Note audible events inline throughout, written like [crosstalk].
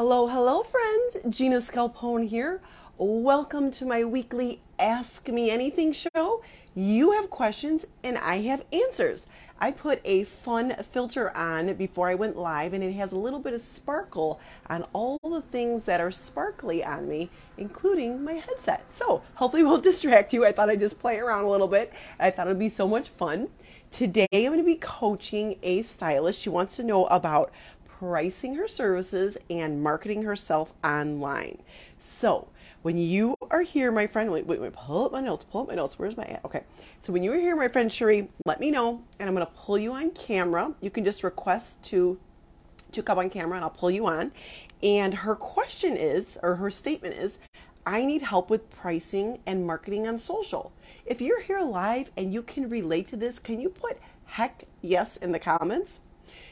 Hello, hello, friends. Gina Scalpone here. Welcome to my weekly Ask Me Anything show. You have questions and I have answers. I put a fun filter on before I went live, and it has a little bit of sparkle on all the things that are sparkly on me, including my headset. So, hopefully, won't [laughs] distract you. I thought I'd just play around a little bit. I thought it'd be so much fun. Today, I'm going to be coaching a stylist. She wants to know about pricing her services and marketing herself online. So, when you are here, my friend, wait, wait, wait, pull up my notes, pull up my notes. Where's my? Okay. So when you are here, my friend Cherie, let me know and I'm to pull you on camera. You can just request to to come on camera and I'll pull you on. And her question is, or her statement is, I need help with pricing and marketing on social. If you're here live and you can relate to this, can you put heck yes in the comments?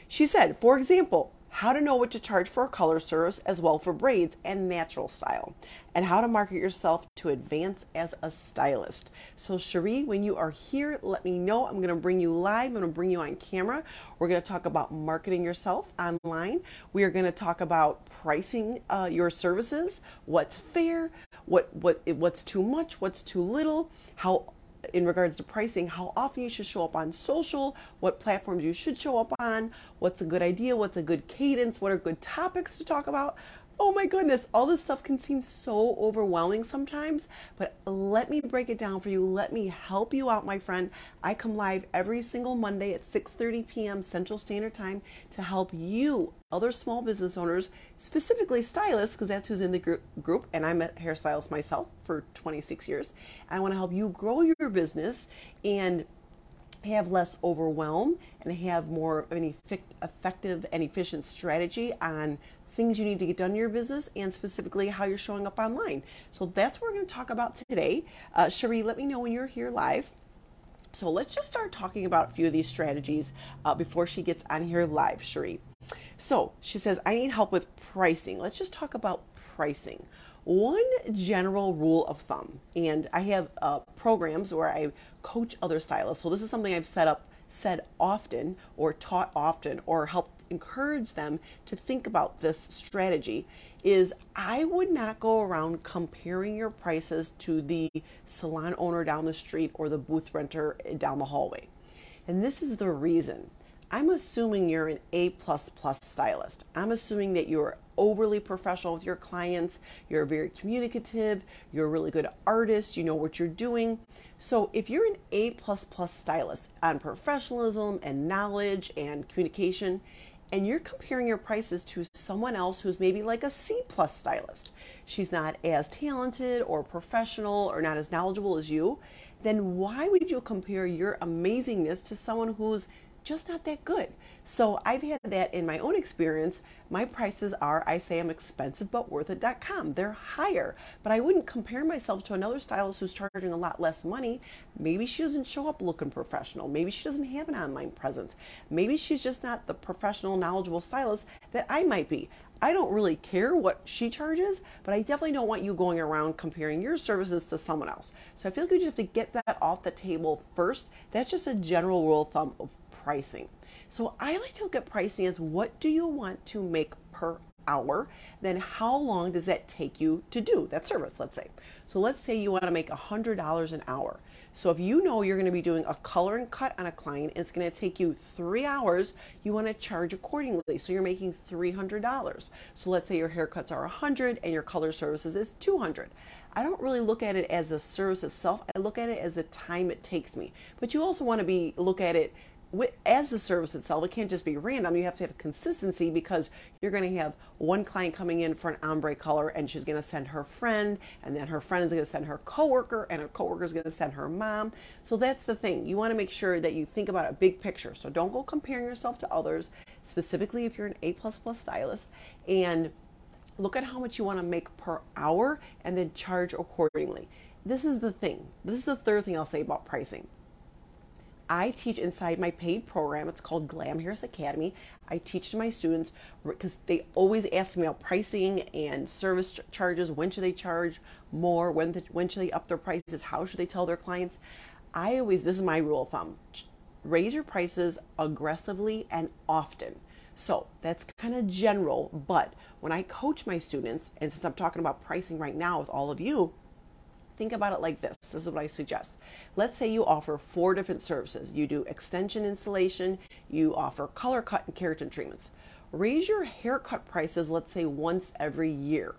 She said, for example, how to know what to charge for a color service as well for braids and natural style, and how to market yourself to advance as a stylist. So, Cherie, when you are here, let me know. I'm to bring you live. I'm to bring you on camera. We're to talk about marketing yourself online. We are to talk about pricing uh, your services, what's fair, what what what's too much, what's too little, how in regards to pricing, how often you should show up on social, what platforms you should show up on, what's a good idea, what's a good cadence, what are good topics to talk about. Oh my goodness, all this stuff can seem so overwhelming sometimes, but let me break it down for you. Let me help you out, my friend. I come live every single Monday at 6:30 p.m. Central Standard Time to help you, other small business owners, specifically stylists because that's who's in the group and I'm a hairstylist myself for 26 years. I want to help you grow your business and have less overwhelm and have more of an effective and efficient strategy on things you need to get done in your business and specifically how you're showing up online. So that's what we're going to talk about today. Uh, Cherie, let me know when you're here live. So let's just start talking about a few of these strategies uh, before she gets on here live, Cherie. So she says, I need help with pricing. Let's just talk about pricing. One general rule of thumb, and I have uh, programs where I coach other stylists. So this is something I've set up, said often, or taught often, or helped encourage them to think about this strategy is I would not go around comparing your prices to the salon owner down the street or the booth renter down the hallway. And this is the reason. I'm assuming you're an A plus plus stylist. I'm assuming that you're overly professional with your clients, you're very communicative, you're a really good artist, you know what you're doing. So if you're an A plus plus stylist on professionalism and knowledge and communication, and you're comparing your prices to someone else who's maybe like a C plus stylist, she's not as talented or professional or not as knowledgeable as you, then why would you compare your amazingness to someone who's just not that good? So I've had that in my own experience. My prices are, I say I'm expensive but worth it.com. They're higher, but I wouldn't compare myself to another stylist who's charging a lot less money. Maybe she doesn't show up looking professional. Maybe she doesn't have an online presence. Maybe she's just not the professional, knowledgeable stylist that I might be. I don't really care what she charges, but I definitely don't want you going around comparing your services to someone else. So I feel like you just have to get that off the table first. That's just a general rule of thumb pricing. So I like to look at pricing as what do you want to make per hour? Then how long does that take you to do that service, let's say. So let's say you want to make $100 an hour. So if you know you're going to be doing a color and cut on a client, it's going to take you three hours, you want to charge accordingly. So you're making $300. So let's say your haircuts are 100 and your color services is 200. I don't really look at it as a service itself. I look at it as the time it takes me. But you also want to be look at it as the service itself, it can't just be random. You have to have consistency because you're going to have one client coming in for an ombre color and she's going to send her friend, and then her friend is going to send her coworker, and her coworker is going to send her mom. So that's the thing. You want to make sure that you think about a big picture. So don't go comparing yourself to others, specifically if you're an A stylist, and look at how much you want to make per hour and then charge accordingly. This is the thing. This is the third thing I'll say about pricing I teach inside my paid program. It's called Glam Hairs Academy. I teach to my students because they always ask me about pricing and service charges. When should they charge more? When, the, when should they up their prices? How should they tell their clients? I always, this is my rule of thumb raise your prices aggressively and often. So that's kind of general, but when I coach my students, and since I'm talking about pricing right now with all of you, think about it like this. This is what I suggest. Let's say you offer four different services. You do extension installation, you offer color cut and keratin treatments. Raise your haircut prices, let's say once every year,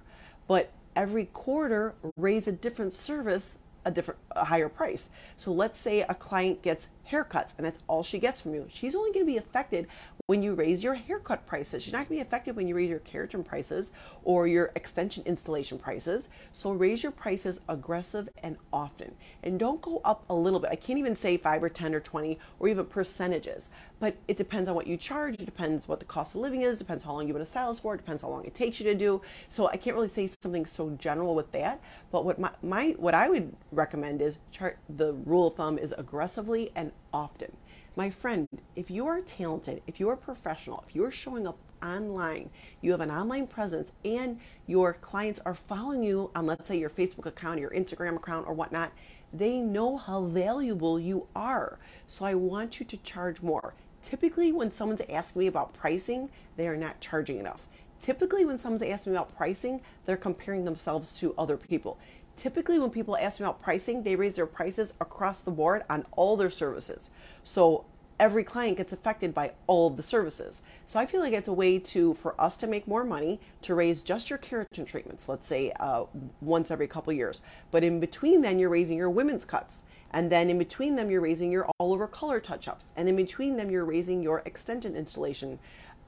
but every quarter raise a different service a different a higher price. So let's say a client gets haircuts and that's all she gets from you. She's only going to be affected when you raise your haircut prices. She's not going to be affected when you raise your keratin prices or your extension installation prices. So raise your prices aggressive and often. And don't go up a little bit. I can't even say 5 or 10 or 20 or even percentages, but it depends on what you charge. It depends what the cost of living is, depends how long you've been a stylist for, it depends how long it takes you to do. So I can't really say something so general with that, but what my, my what I would recommend is chart the rule of thumb is aggressively and often. My friend, if you are talented, if you are professional, if you are showing up online, you have an online presence, and your clients are following you on, let's say, your Facebook account, your Instagram account, or whatnot, they know how valuable you are. So I want you to charge more. Typically, when someone's asking me about pricing, they are not charging enough. Typically, when someone's asking me about pricing, they're comparing themselves to other people. Typically, when people ask me about pricing, they raise their prices across the board on all their services. So every client gets affected by all of the services. So I feel like it's a way to for us to make more money to raise just your keratin treatments, let's say uh, once every couple years. But in between, then you're raising your women's cuts. And then in between them, you're raising your all over color touch ups. And in between them, you're raising your extension installation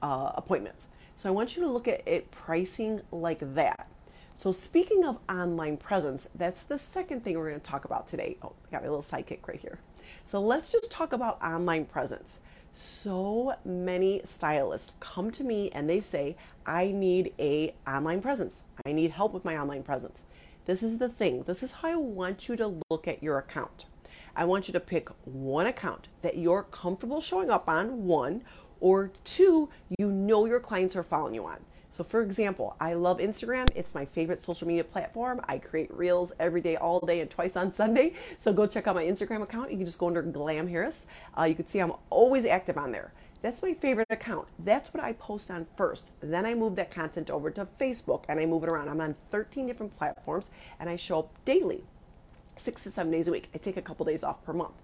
uh, appointments. So I want you to look at it pricing like that. So, speaking of online presence, that's the second thing we're going to talk about today. Oh, I got my little sidekick right here. So, let's just talk about online presence. So many stylists come to me and they say, "I need a online presence. I need help with my online presence." This is the thing. This is how I want you to look at your account. I want you to pick one account that you're comfortable showing up on, one, or two, you know your clients are following you on. So, for example, I love Instagram. It's my favorite social media platform. I create reels every day, all day, and twice on [laughs] Sunday. So, go check out my Instagram account. You can just go under Glam Harris. Uh, you can see I'm always active on there. That's my favorite account. That's what I post on first. Then I move that content over to Facebook and I move it around. I'm on 13 different platforms and I show up daily, six to seven days a week. I take a couple days off per month.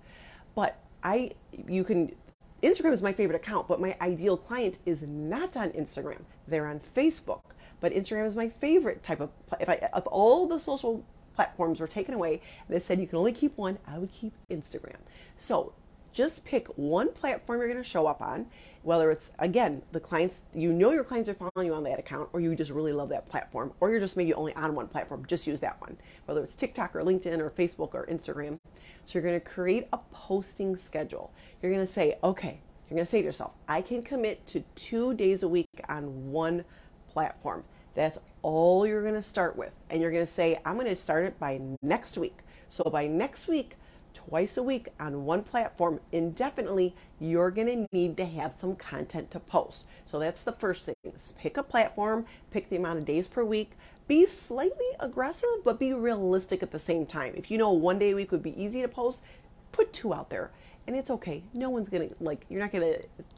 But I, you can Instagram is my favorite account, but my ideal client is not on Instagram. They're on Facebook. But Instagram is my favorite type of if I if all the social platforms were taken away they said you can only keep one, I would keep Instagram. So just pick one platform you're going to show up on, whether it's again the clients you know your clients are following you on that account, or you just really love that platform, or you're just maybe only on one platform. Just use that one, whether it's TikTok or LinkedIn or Facebook or Instagram. So you're going to create a posting schedule. You're going to say, okay, you're going to say to yourself, I can commit to two days a week on one platform. That's all you're going to start with. And you're going to say, I'm going to start it by next week. So by next week, twice a week on one platform indefinitely, you're going to need to have some content to post. So that's the first thing. Is Pick a platform, pick the amount of days per week, be slightly aggressive, but be realistic at the same time. If you know one day a week would be easy to post, put two out there. And it's okay. No one's gonna like you're not gonna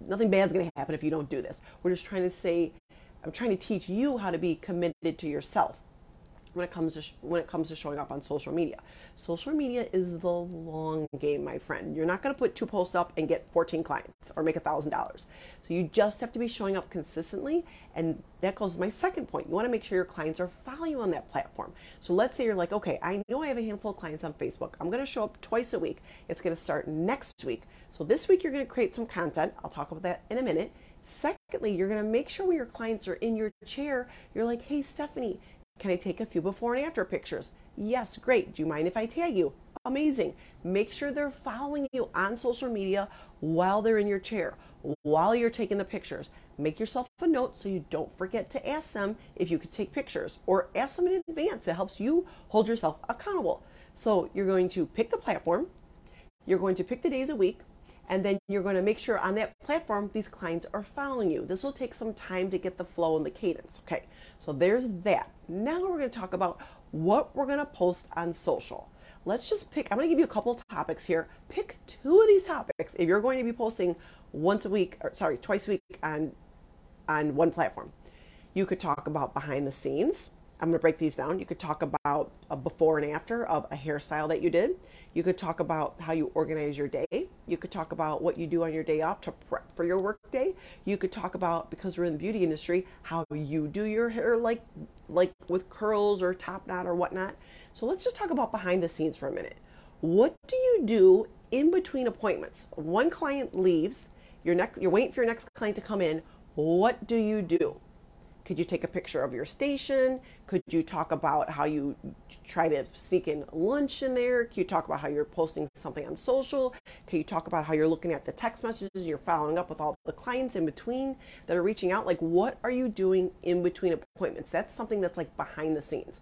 nothing bad's gonna happen if you don't do this. We're just trying to say I'm trying to teach you how to be committed to yourself when it comes to sh- when it comes to showing up on social media. Social media is the long game, my friend. You're not going to put two posts up and get 14 clients or make a thousand dollars. So you just have to be showing up consistently, and that goes to my second point. You want to make sure your clients are following you on that platform. So let's say you're like, okay, I know I have a handful of clients on Facebook. I'm going to show up twice a week. It's going to start next week. So this week you're going to create some content. I'll talk about that in a minute. Secondly, you're going to make sure when your clients are in your chair, you're like, hey, Stephanie, can I take a few before and after pictures? Yes, great. Do you mind if I tag you? Amazing. Make sure they're following you on social media while they're in your chair, while you're taking the pictures. Make yourself a note so you don't forget to ask them if you could take pictures or ask them in advance. It helps you hold yourself accountable. So you're going to pick the platform, you're going to pick the days a week, and then you're going to make sure on that platform these clients are following you. This will take some time to get the flow and the cadence. Okay, so there's that. Now we're going to talk about what we're going to post on social. Let's just pick, I'm going to give you a couple topics here. Pick two of these topics if you're going to be posting once a week, or sorry, twice a week on on one platform. You could talk about behind the scenes. I'm going to break these down. You could talk about a before and after of a hairstyle that you did. You could talk about how you organize your day. You could talk about what you do on your day off to prep for your work day. You could talk about because we're in the beauty industry, how you do your hair like like with curls or top knot or whatnot. So let's just talk about behind the scenes for a minute. What do you do in between appointments? One client leaves, your next you're waiting for your next client to come in. What do you do? Could you take a picture of your station? Could you talk about how you try to sneak in lunch in there? Could you talk about how you're posting something on social? Could you talk about how you're looking at the text messages, you're following up with all the clients in between that are reaching out? Like, what are you doing in between appointments? That's something that's like behind the scenes.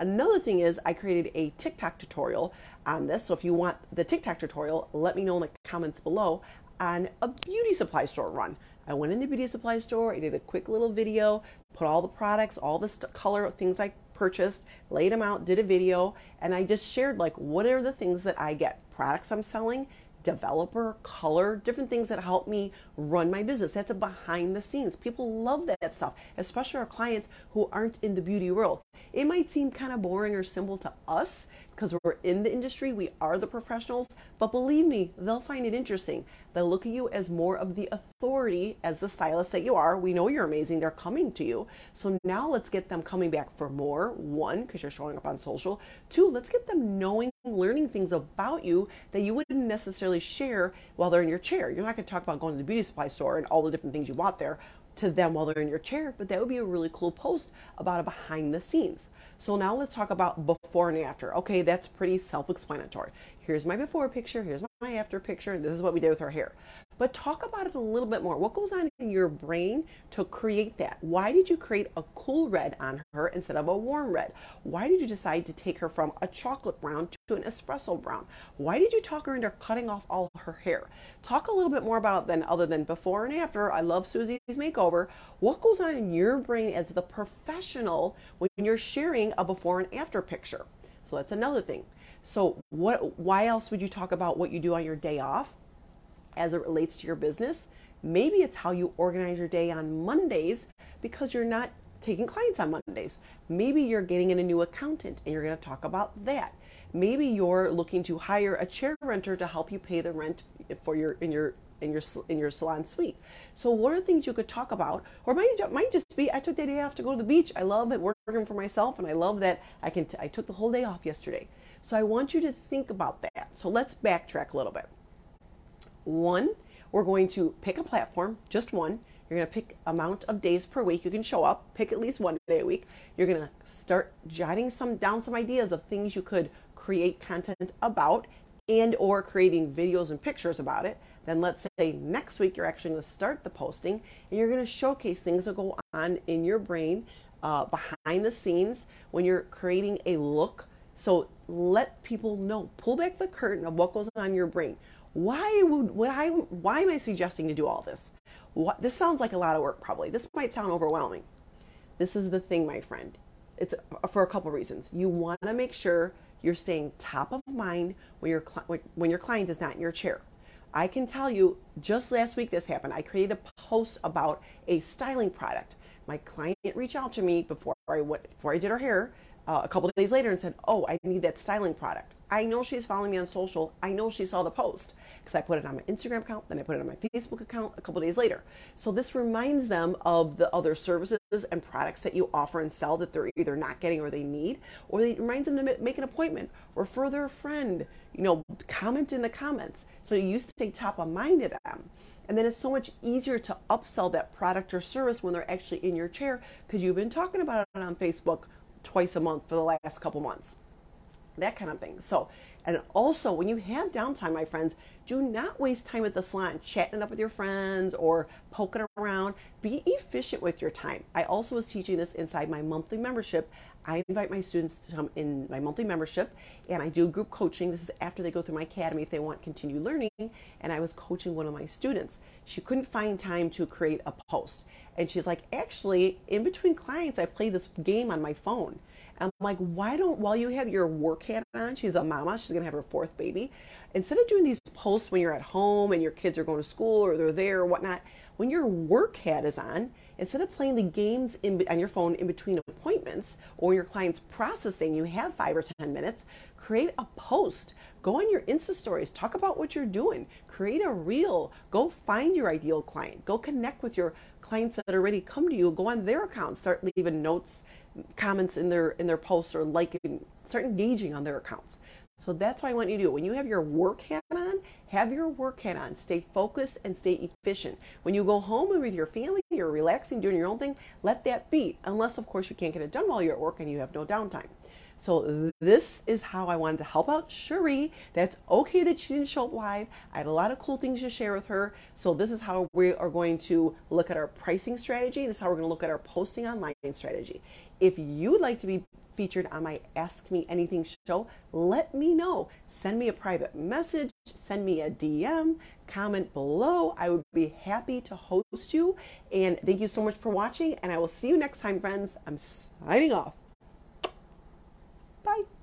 Another thing is, I created a TikTok tutorial on this. So if you want the TikTok tutorial, let me know in the comments below on a beauty supply store run. I went in the beauty supply store, I did a quick little video, put all the products, all the st- color things I purchased, laid them out, did a video, and I just shared like what are the things that I get, products I'm selling, developer, color, different things that help me run my business. That's a behind the scenes. People love that stuff, especially our clients who aren't in the beauty world. It might seem kind of boring or simple to us because we're in the industry, we are the professionals, but believe me, they'll find it interesting. They'll look at you as more of the authority as the stylist that you are. We know you're amazing. They're coming to you. So now let's get them coming back for more. One, because you're showing up on social. Two, let's get them knowing, learning things about you that you wouldn't necessarily share while they're in your chair. You're not going to talk about going to the beauty supply store and all the different things you bought there to them while they're in your chair, but that would be a really cool post about a behind the scenes. So now let's talk about before and after. Okay, that's pretty self explanatory. Here's my before picture, here's my after picture, and this is what we did with her hair. But talk about it a little bit more. What goes on in your brain to create that? Why did you create a cool red on her instead of a warm red? Why did you decide to take her from a chocolate brown to an espresso brown? Why did you talk her into cutting off all her hair? Talk a little bit more about then other than before and after. I love Susie's makeover. What goes on in your brain as the professional when you're sharing a before and after picture? So that's another thing. So, what? Why else would you talk about what you do on your day off as it relates to your business? Maybe it's how you organize your day on Mondays because you're not taking clients on Mondays. Maybe you're getting in a new accountant and you're going to talk about that. Maybe you're looking to hire a chair renter to help you pay the rent for your in your in your in your salon suite. So what are things you could talk about, or might might just be I took the day off to go to the beach. I love it working for myself, and I love that I can. T- I took the whole day off yesterday. So I want you to think about that. So let's backtrack a little bit. One, we're going to pick a platform, just one. You're going to pick amount of days per week you can show up. Pick at least one day a week. You're going to start jotting some down some ideas of things you could create content about and or creating videos and pictures about it. Then let's say next week you're actually going to start the posting and you're going to showcase things that go on in your brain uh, behind the scenes when you're creating a look so let people know. Pull back the curtain of what goes on in your brain. Why would, I? Why am I suggesting to do all this? What, this sounds like a lot of work. Probably this might sound overwhelming. This is the thing, my friend. It's for a couple reasons. You want to make sure you're staying top of mind when your when your client is not in your chair. I can tell you, just last week this happened. I created a post about a styling product. My client reached out to me before I went, before I did her hair uh, a couple days later and said, Oh, I need that styling product. I know she's following me on social. I know she saw the post because I put it on my Instagram account, then I put it on my Facebook account a couple days later. So this reminds them of the other services and products that you offer and sell that they're either not getting or they need, or it reminds them to make an appointment, refer their friend, you know, comment in the comments. So you stay top of mind to them. And then it's so much easier to upsell that product or service when they're actually in your chair because you've been talking about it on Facebook twice a month for the last couple months. That kind of thing. So, and also when you have downtime, my friends, do not waste time at the salon chatting up with your friends or poking around. Be efficient with your time. I also was teaching this inside my monthly membership. I invite my students to come in my monthly membership and I do group coaching. This is after they go through my academy if they want continued learning. And I was coaching one of my students. She couldn't find time to create a post. And she's like, actually, in between clients, I play this game on my phone. I'm like, why don't, while you have your work hat on, she's a mama, she's gonna have her fourth baby. Instead of doing these posts when you're at home and your kids are going to school or they're there or whatnot, when your work hat is on, Instead of playing the games in, on your phone in between appointments or your client's processing, you have five or 10 minutes, create a post. Go on your Insta stories, talk about what you're doing, create a reel, go find your ideal client, go connect with your clients that already come to you, go on their accounts, start leaving notes, comments in their in their posts or liking, start engaging on their accounts. So that's what I want you to do. When you have your work hat on, have your work hat on. Stay focused and stay efficient. When you go home and with your family, you're relaxing, doing your own thing, let that be. Unless, of course, you can't get it done while you're at work and you have no downtime. So this is how I wanted to help out Cherie. That's okay that she didn't show up live. I had a lot of cool things to share with her. So this is how we are going to look at our pricing strategy. This is how we're going to look at our posting online strategy. If you'd like to be featured on my Ask Me Anything show, let me know. Send me a private message, send me a DM, comment below. I would be happy to host you. And thank you so much for watching, and I will see you next time, friends. I'm signing off. Bye.